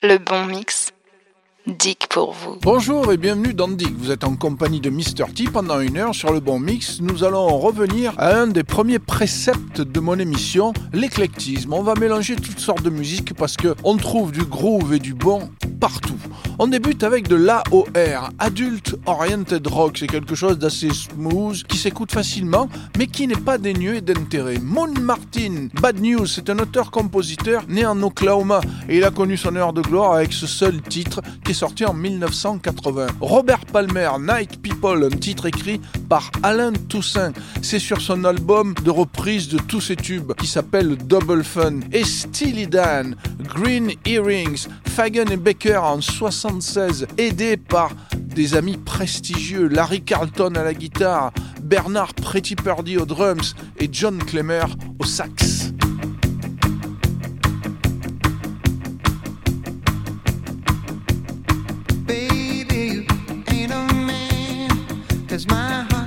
Le bon mix. Dick pour vous. Bonjour et bienvenue dans Dick. Vous êtes en compagnie de Mr. T pendant une heure sur le bon mix. Nous allons revenir à un des premiers préceptes de mon émission, l'éclectisme. On va mélanger toutes sortes de musiques parce que on trouve du groove et du bon partout. On débute avec de l'AOR, Adult Oriented Rock. C'est quelque chose d'assez smooth, qui s'écoute facilement, mais qui n'est pas dénué d'intérêt. Moon Martin, Bad News, c'est un auteur-compositeur né en Oklahoma et il a connu son heure de gloire avec ce seul titre qui est sorti en 1980. Robert Palmer, Night People, un titre écrit par Alain Toussaint. C'est sur son album de reprise de tous ses tubes qui s'appelle Double Fun. Et Steely Dan, Green Earrings, Fagan et Baker en 76, aidé par des amis prestigieux, Larry Carlton à la guitare, Bernard Pretty Purdy aux drums et John Clemmer au sax. is my heart.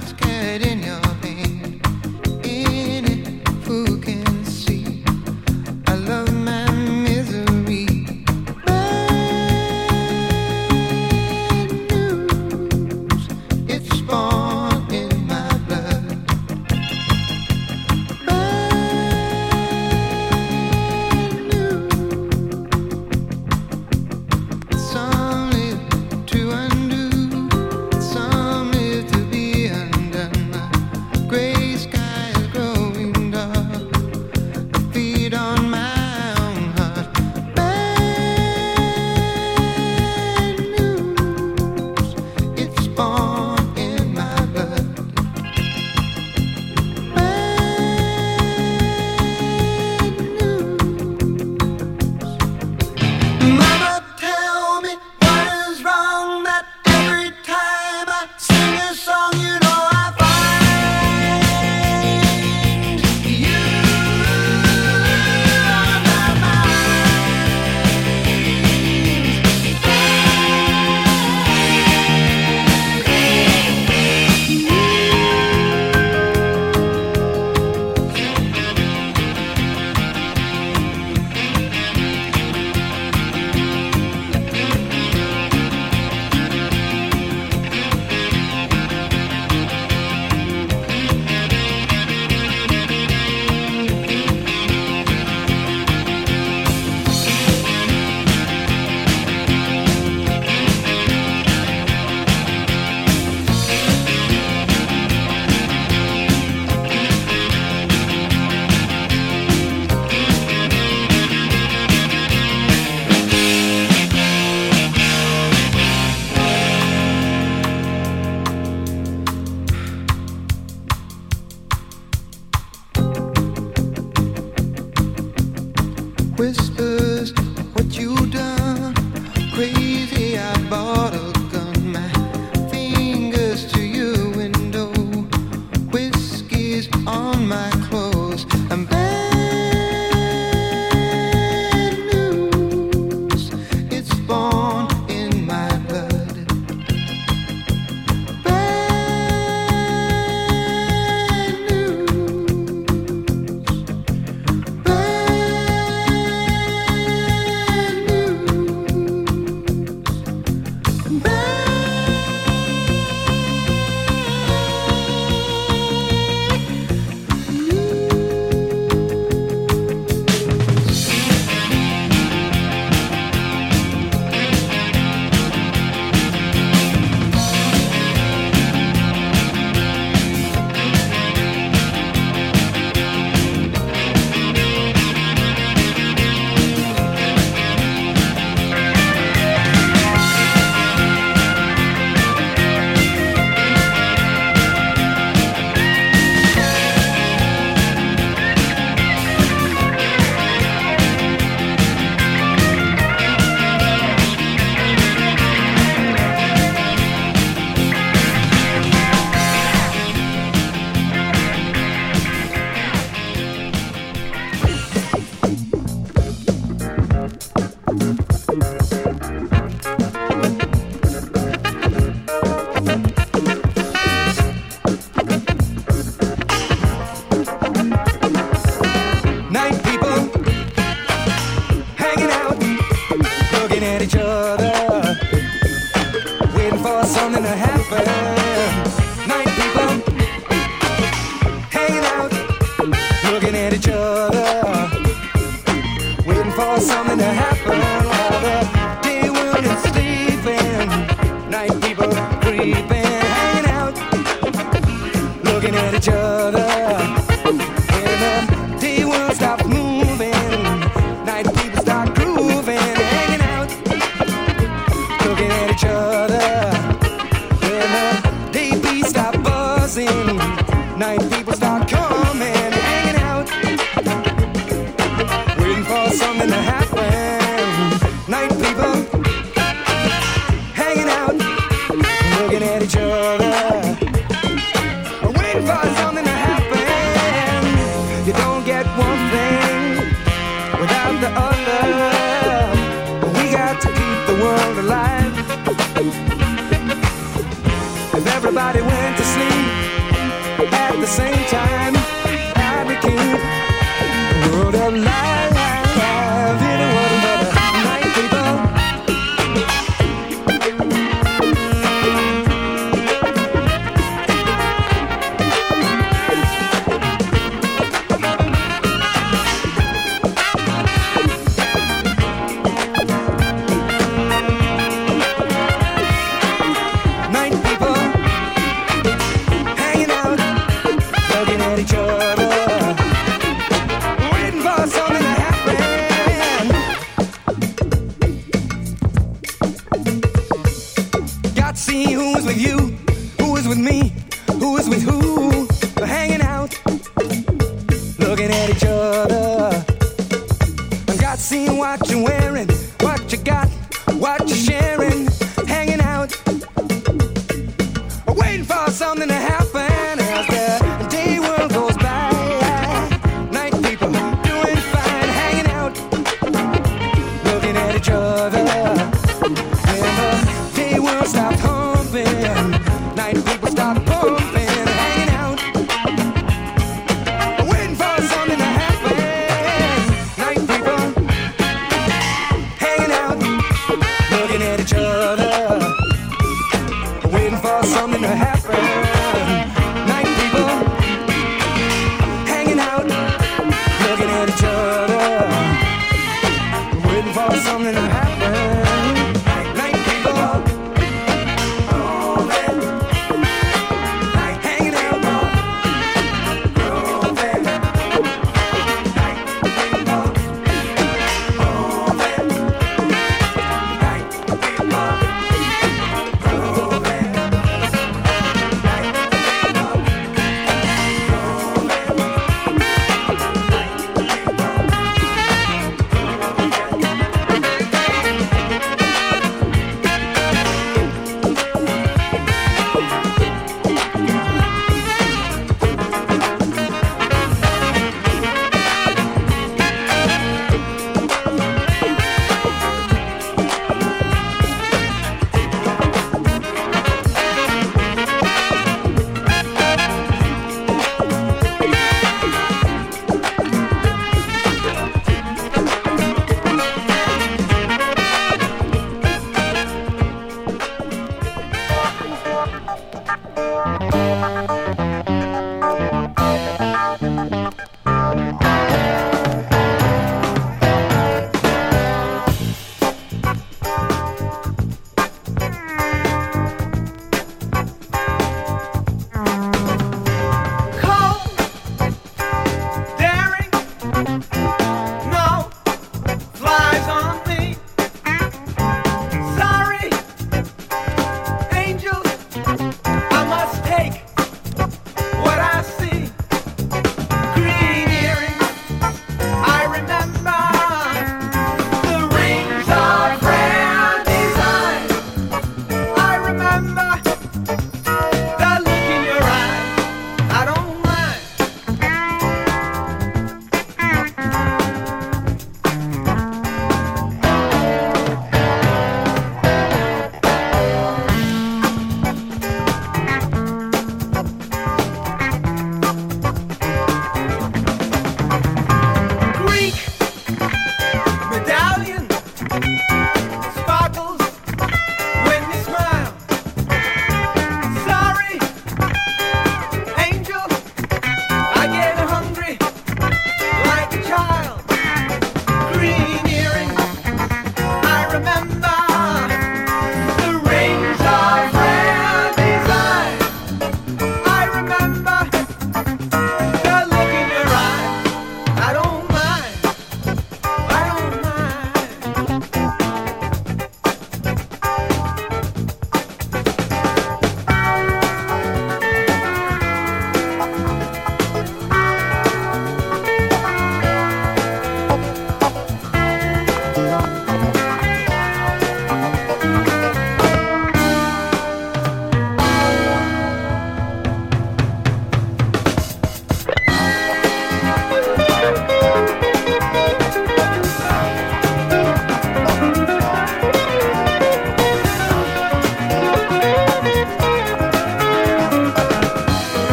Night people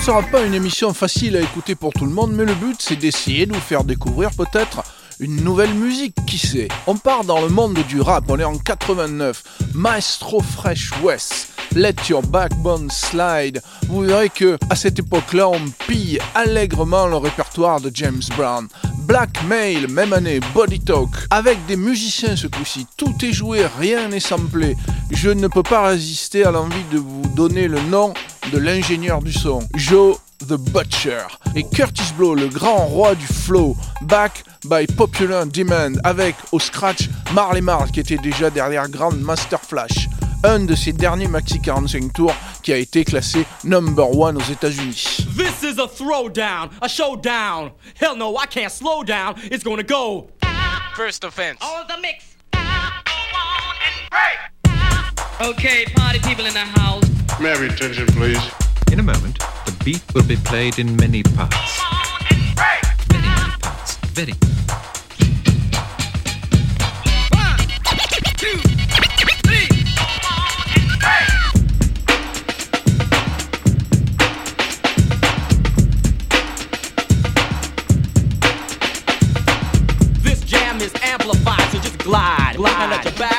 ne sera pas une émission facile à écouter pour tout le monde, mais le but c'est d'essayer de vous faire découvrir peut-être une nouvelle musique, qui sait. On part dans le monde du rap, on est en 89, Maestro Fresh West. Let Your Backbone Slide. Vous verrez que à cette époque-là, on pille allègrement le répertoire de James Brown. Blackmail, même année, Body Talk, avec des musiciens ce coup-ci. Tout est joué, rien n'est samplé. Je ne peux pas résister à l'envie de vous donner le nom de l'ingénieur du son, Joe the Butcher. Et Curtis Blow, le grand roi du flow, back by popular demand, avec au scratch Marley Marl qui était déjà derrière Grand Master Flash un de ses derniers maxi 45 tours qui a été classé number one aux États-Unis. This is a throwdown, a showdown. Hell no, I can't slow down. It's gonna go. First offense. All the mix. Okay, party people in the house. May I have your attention, please? In a moment, the beat will be played in many parts. Many, many parts. Very. This jam is amplified, so just glide, glide, and let your backbone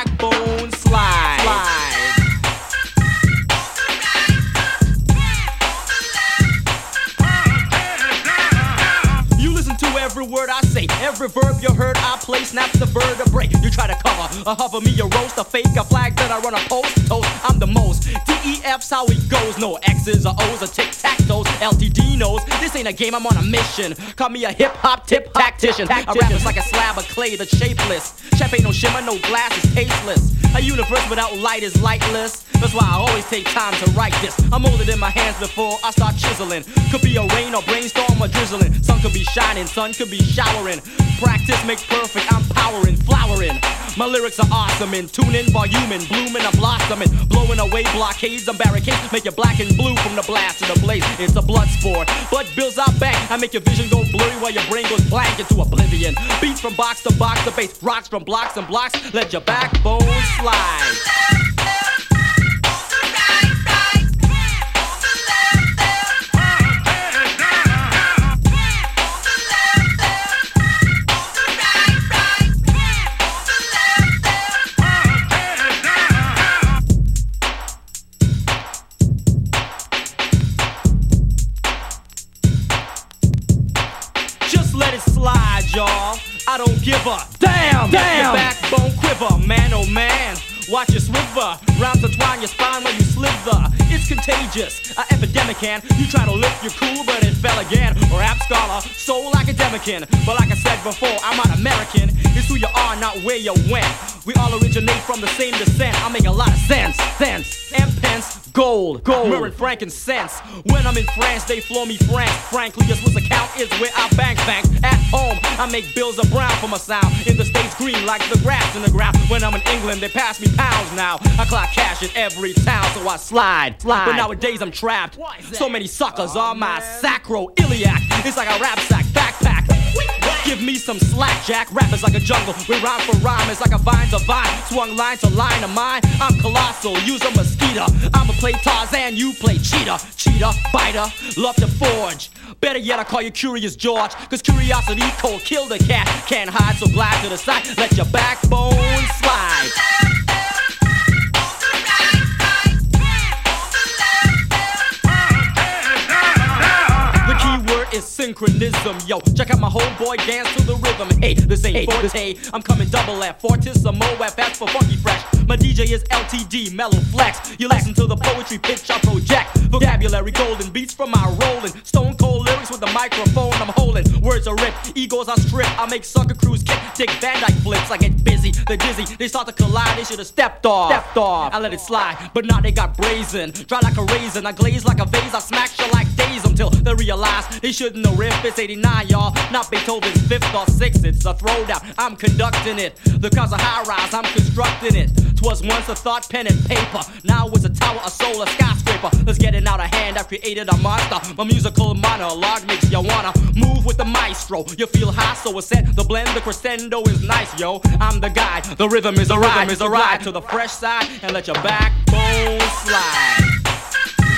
say, every verb you heard I play snaps the vertebrae. You try to cover, a hover me, a roast, a fake, a flag that I run a post, toast. I'm the most. DEF's how it goes, no X's or O's or tic tac toes. LTD knows this ain't a game, I'm on a mission. Call me a hip hop tip tactician. I rap is like a slab of clay that's shapeless. Champagne no shimmer, no glass is tasteless. A universe without light is lightless. That's why I always take time to write this. I'm older than my hands before I start chiseling. Could be a rain or brainstorm or drizzling. Sun could be shining, sun could be showering. Practice makes perfect, I'm powering, flowering. My lyrics are awesome and tuning, voluming, blooming, I'm blossoming, blowing away blockades and barricades. Make you black and blue from the blast to the blaze. It's a blood sport. Blood builds out back. I make your vision go blurry while your brain goes blank into oblivion. Beats from box to box to base, rocks from blocks and blocks. Let your backbone slide. Frankincense. When I'm in France, they flow me frank. Frankly, just what's account is where I bank bank. At home, I make bills of brown for my sound. In the states, green like the grass in the ground. When I'm in England, they pass me pounds now. I clock cash in every town, so I slide. slide. But nowadays I'm trapped. So many suckers on my sacroiliac. It's like a rap sack. Give me some slack, Jack. Rap is like a jungle. We rhyme for rhyme. It's like a vine to vine. Swung line to line of mine. I'm colossal. Use a mosquito. I'ma play Tarzan. You play cheetah. Cheetah, biter. Love to forge. Better yet, I call you Curious George. Cause curiosity cold kill the cat. Can't hide, so glide to the side. Let your backbone slide. Synchronism, yo. Check out my homeboy dance to the rhythm. Hey, this ain't forte. I'm coming double F, fortissimo F, that's for funky fresh. My DJ is LTD, mellow flex. You listen to the poetry pitch I project. Vocabulary golden beats from my rolling. Stone cold lyrics with the microphone I'm holding. Words are ripped, egos are stripped. I make sucker crews kick, dick Van Dyke flips. I get busy, they're dizzy. They start to collide, they should have stepped off. Stepped off. I let it slide, but now they got brazen. Dry like a raisin, I glaze like a vase. I smack you like until they realize they shouldn't have riff. It's 89, y'all. Not Beethoven's fifth or sixth. It's a throwdown. I'm conducting it. The cause of high rise, I'm constructing it. Twas once a thought, pen and paper. Now it's a tower, a soul, a skyscraper. Let's get it out of hand. I've created a monster. My musical monologue makes you wanna move with the maestro. You feel high, so it's set. The blend, the crescendo is nice, yo. I'm the guy. The rhythm is a rhyme, is a ride to the fresh side and let your backbone slide.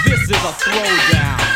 This is a throwdown.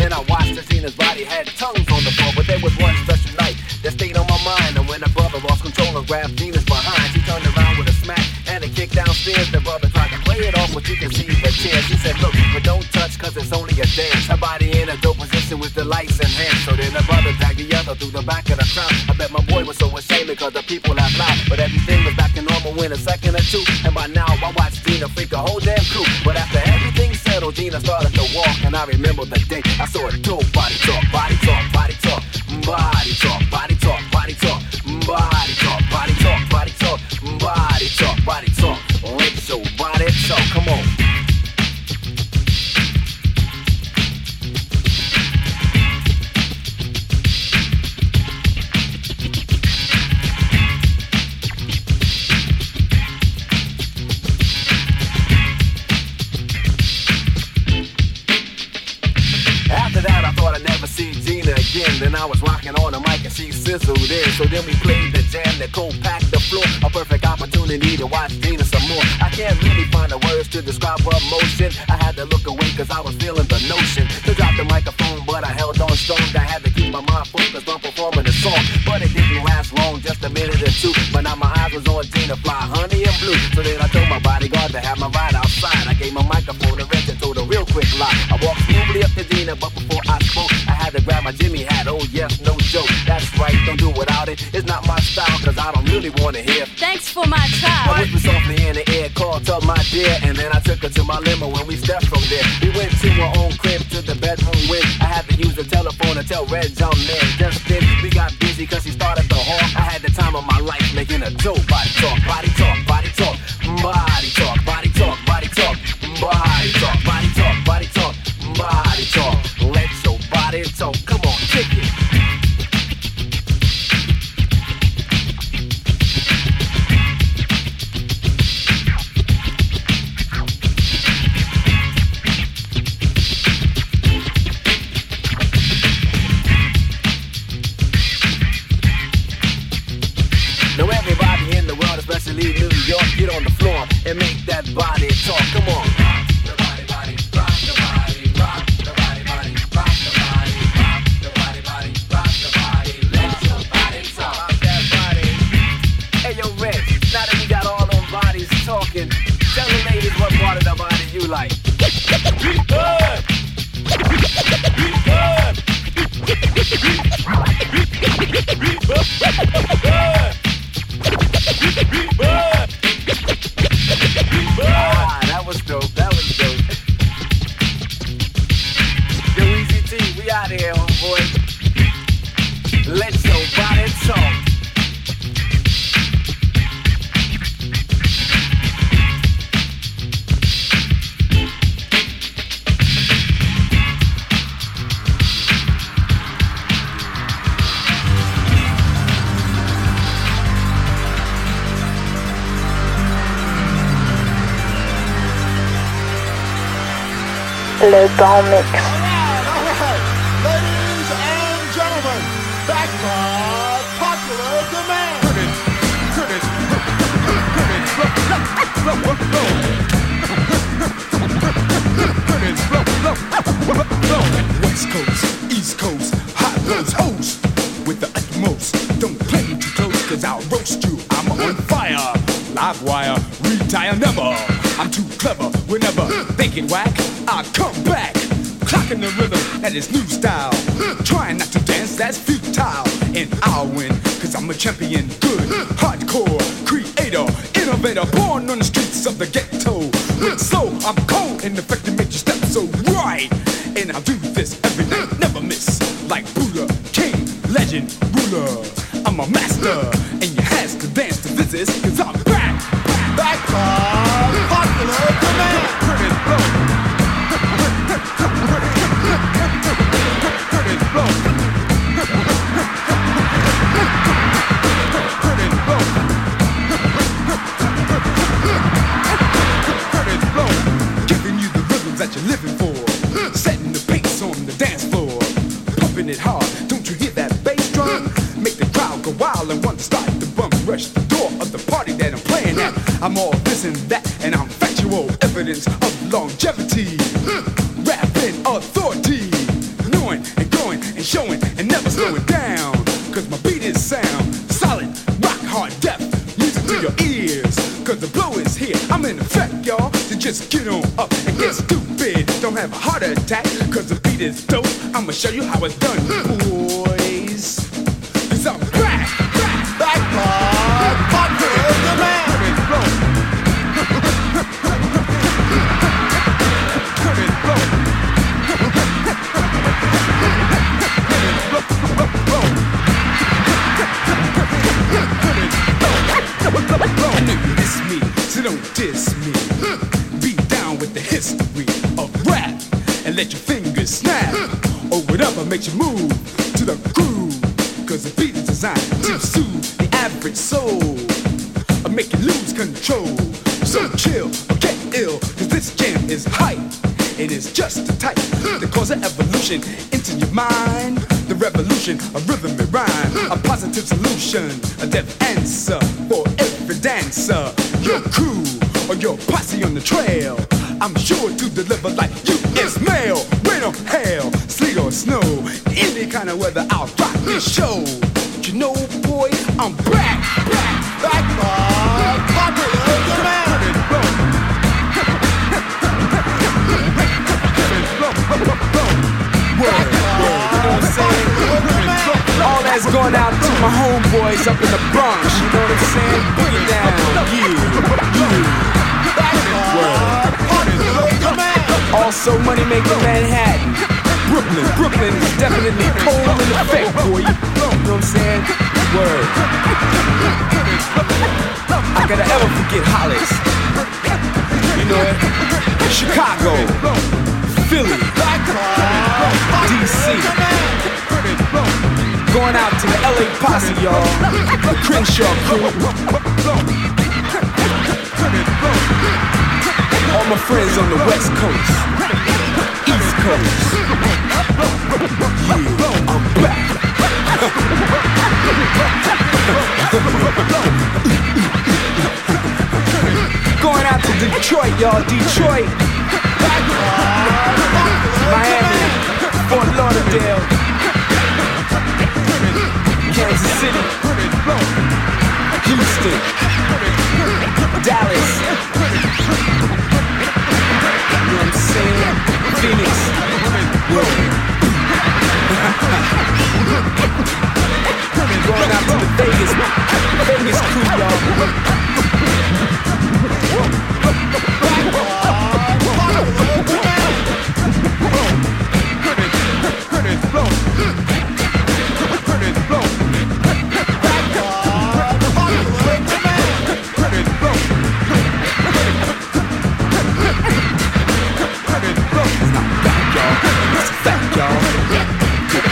And I watched her. Tina's body had tongues on the floor, but there was one special night that stayed on my mind. And when her brother lost control and grabbed Tina's behind, she turned around with a smack and a kick downstairs. The brother tried to play it off, but you can see the tears. She said, look, but don't touch, cause it's only a dance. Her body in a dope position with the lights in enhanced. So then the brother dragged the other through the back of the crowd. I bet my boy was so ashamed because the people laughed loud. But everything was back to normal in a second or two. And by now, I watched Gina freak the whole damn crew. But after everything settled, Gina started to walk. And I remember the day I saw her do body talk, body talk, body talk, body talk, body talk, body talk, body talk, body talk, body talk, body talk, body talk. Let I was rocking on the mic and she sizzled in. So then we played the jam that co-packed the floor. A perfect opportunity to watch Gina some more. I can't really find the words to describe her emotion. I had to look away cause I was feeling the notion to drop the microphone, but I held on strong. I had to keep my mind focused on performing the song. But it didn't last long, just a minute or two. But now my eyes was on Gina Fly, honey and blue. So then I told my bodyguard to have my ride outside. I gave my microphone a rest and told her real quick lock. I walked smoothly up to Dina, but before I spoke, I had to grab my Jimmy hat. Oh yes, no joke. That's right, don't do without it. It's not my style, cause I don't really wanna hear. Thanks for my time. I whispered softly in the ear, called up my dear, and then I took her to my limo and we stepped from there. We went to our own crib to the bedroom with. I had to use the telephone to tell Reg I'm there. Just then we got busy cause he started the horn. I had the time of my life making a dope body talk, body roast you. I'm on mm. fire. Live wire, retire never. I'm too clever whenever mm. they get whack. I come back. Clocking the rhythm that is new style. Mm. Trying not to dance, that's futile. And I'll win, cause I'm a champion. Good, hardcore, creator, innovator, born on the streets of the ghetto. Soul, I'm cold and effective, make you step so right. And I'll do this every night, never miss. Like Buddha, king, legend, ruler. I'm a master, this, cause I'm back. Back back by popular demand. Pretty flow. Pretty flow. Pretty flow. Pretty flow. Giving you the rhythms that you're living for. Setting the pace on the dance floor. Pumping it hard. Don't you hear that bass drum? Make the crowd go wild and want to start the bump rush I'm all this and that, and I'm factual evidence of longevity. Hmm. Rapping authority. Knowing and growing and showing and never slowing down. Cause my beat is sound. Solid, rock hard, depth. Music to your ears. Cause the blow is here. I'm in effect, y'all. So just get on up and get stupid. Don't have a heart attack. Cause the beat is dope. I'ma show you how it's done, hmm. boys. Don't diss me. Be down with the history of rap and let your fingers snap. Or whatever makes you move to the groove. Cause the beat is designed to soothe the average soul. Or make you lose control. So chill or get ill, cause this jam is hype. It is just the type to cause an evolution into your mind. The revolution of rhythm and rhyme. A positive solution, a depth answer for every dancer. Your crew or your posse on the trail. I'm sure to deliver like U.S. mail. Rain or hail, sleet or snow. Any kind of weather, I'll rock this show. But you know, boy, I'm boys up in the Bronx, you know what I'm saying? Boogie down, yeah, yeah. Also, money making Manhattan. Brooklyn, Brooklyn is definitely cold in effect, boy. You You know what I'm saying? Word. I gotta ever forget Hollis. You know it? Chicago, Philly, DC. Going out to the LA posse, y'all. The Crenshaw crew. All my friends on the West Coast, East Coast. Yeah, I'm back. Going out to Detroit, y'all. Detroit. Miami. Fort Lauderdale. Kansas City, Houston, Dallas. You know what I'm saying? Phoenix. Going out to the Vegas, Vegas crew, y'all.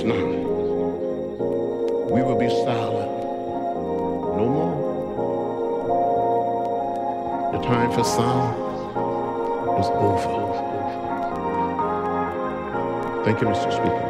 now. We will be silent. No more. The time for sound is over. Thank you, Mr. Speaker.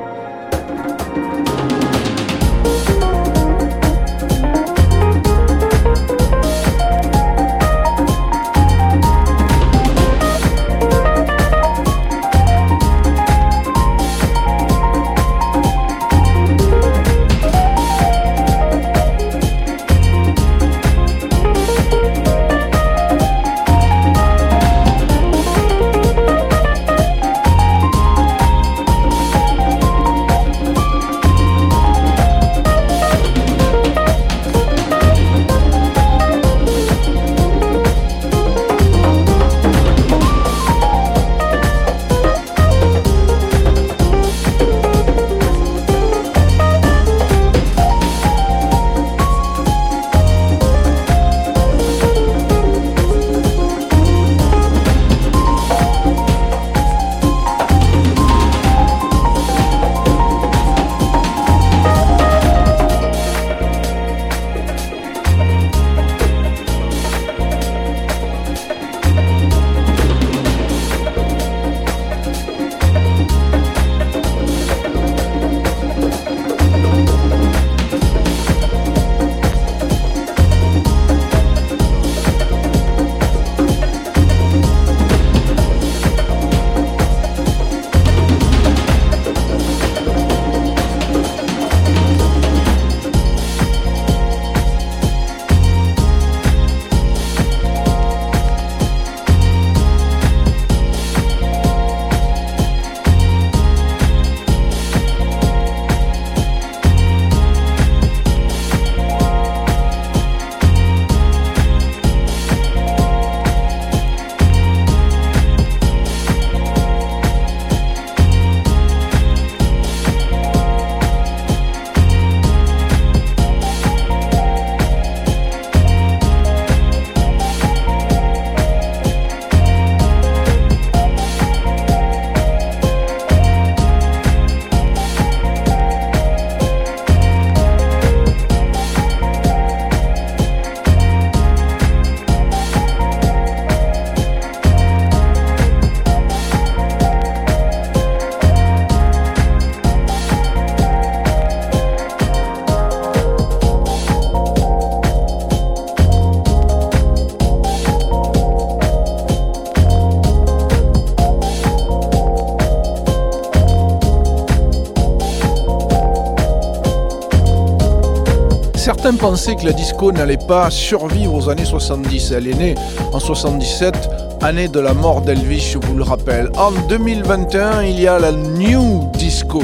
Pensaient que la disco n'allait pas survivre aux années 70. Elle est née en 77, année de la mort d'Elvis, je vous le rappelle. En 2021, il y a la New Disco.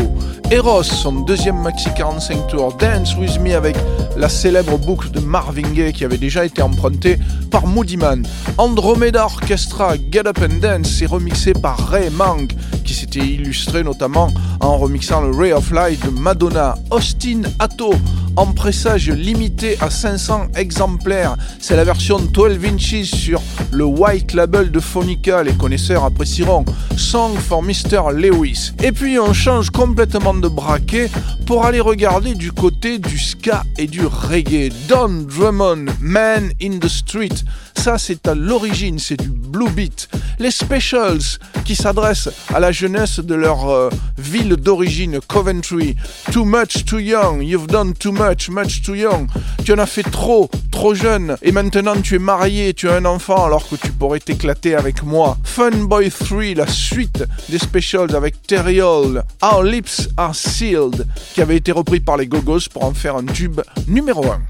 Eros, son deuxième maxi 45 tour, Dance With Me avec la célèbre boucle de Marvin Gaye qui avait déjà été empruntée par Moody Man. Andromeda Orchestra Get Up and Dance est remixé par Ray Mang qui s'était illustré notamment en remixant le Ray of Light de Madonna. Austin Atto en pressage limité à 500 exemplaires. C'est la version 12 inches sur le White Label de Phonica. Les connaisseurs apprécieront. Song for Mr. Lewis. Et puis on change complètement de braquet pour aller regarder du côté du ska et du reggae. Don Drummond, Man in the Street. Ça, c'est à l'origine, c'est du blue beat. Les Specials, qui s'adressent à la jeunesse de leur euh, ville d'origine, Coventry. Too much, too young. You've done too much, much too young. Tu en as fait trop, trop jeune. Et maintenant, tu es marié, tu as un enfant, alors que tu pourrais t'éclater avec moi. Fun Boy 3, la suite des Specials avec Terry Hall. Our Lips Are Sealed, qui avait été repris par les Gogos pour en faire un tube numéro 1.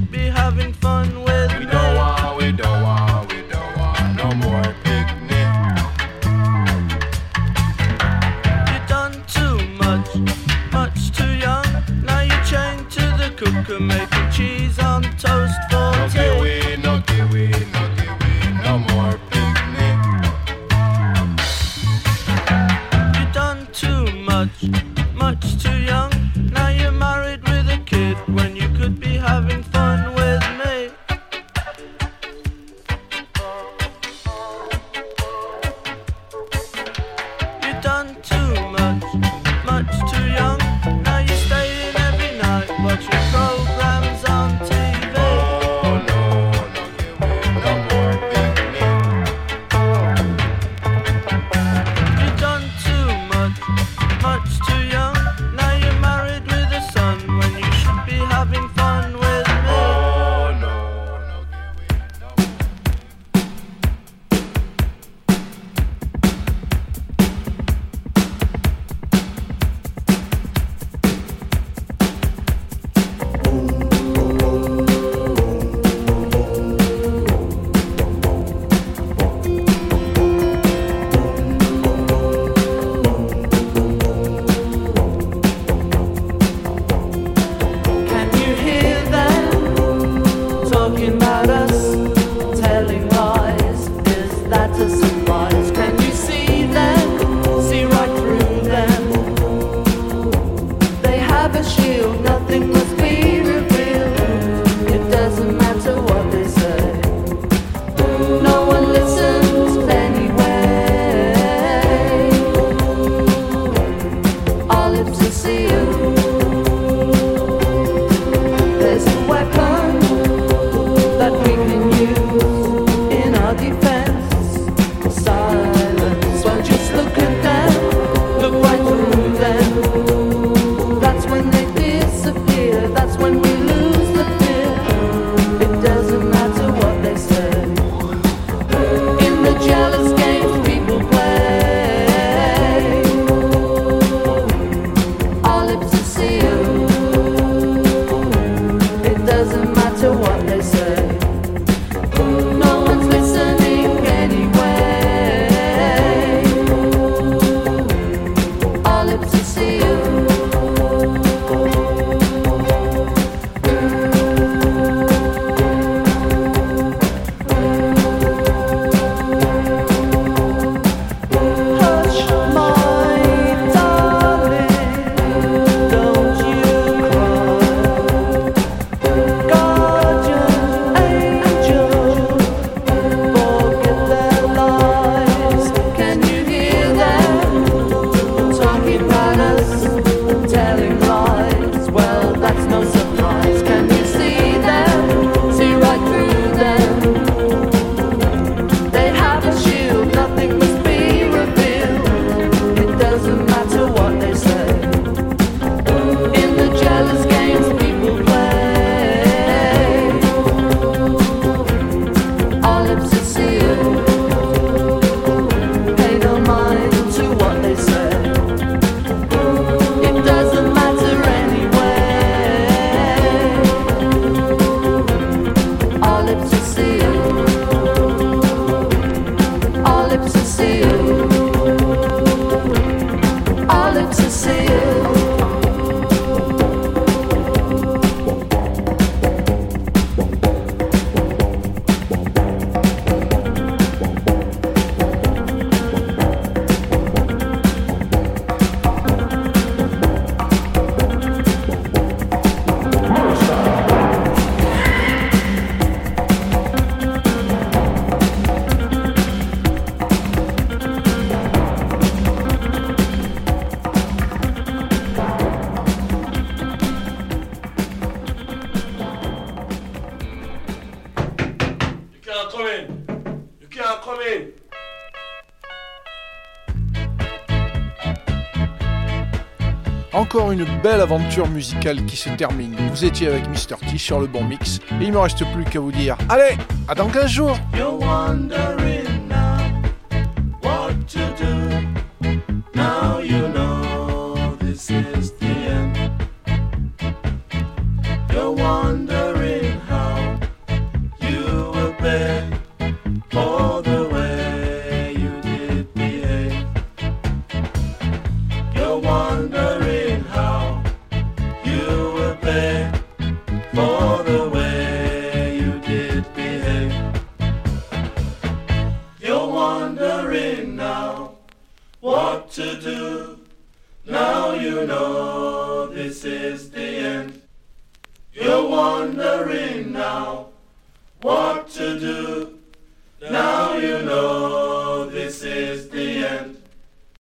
be having une belle aventure musicale qui se termine. Vous étiez avec Mr. T sur le bon mix et il me reste plus qu'à vous dire allez, à dans 15 jours.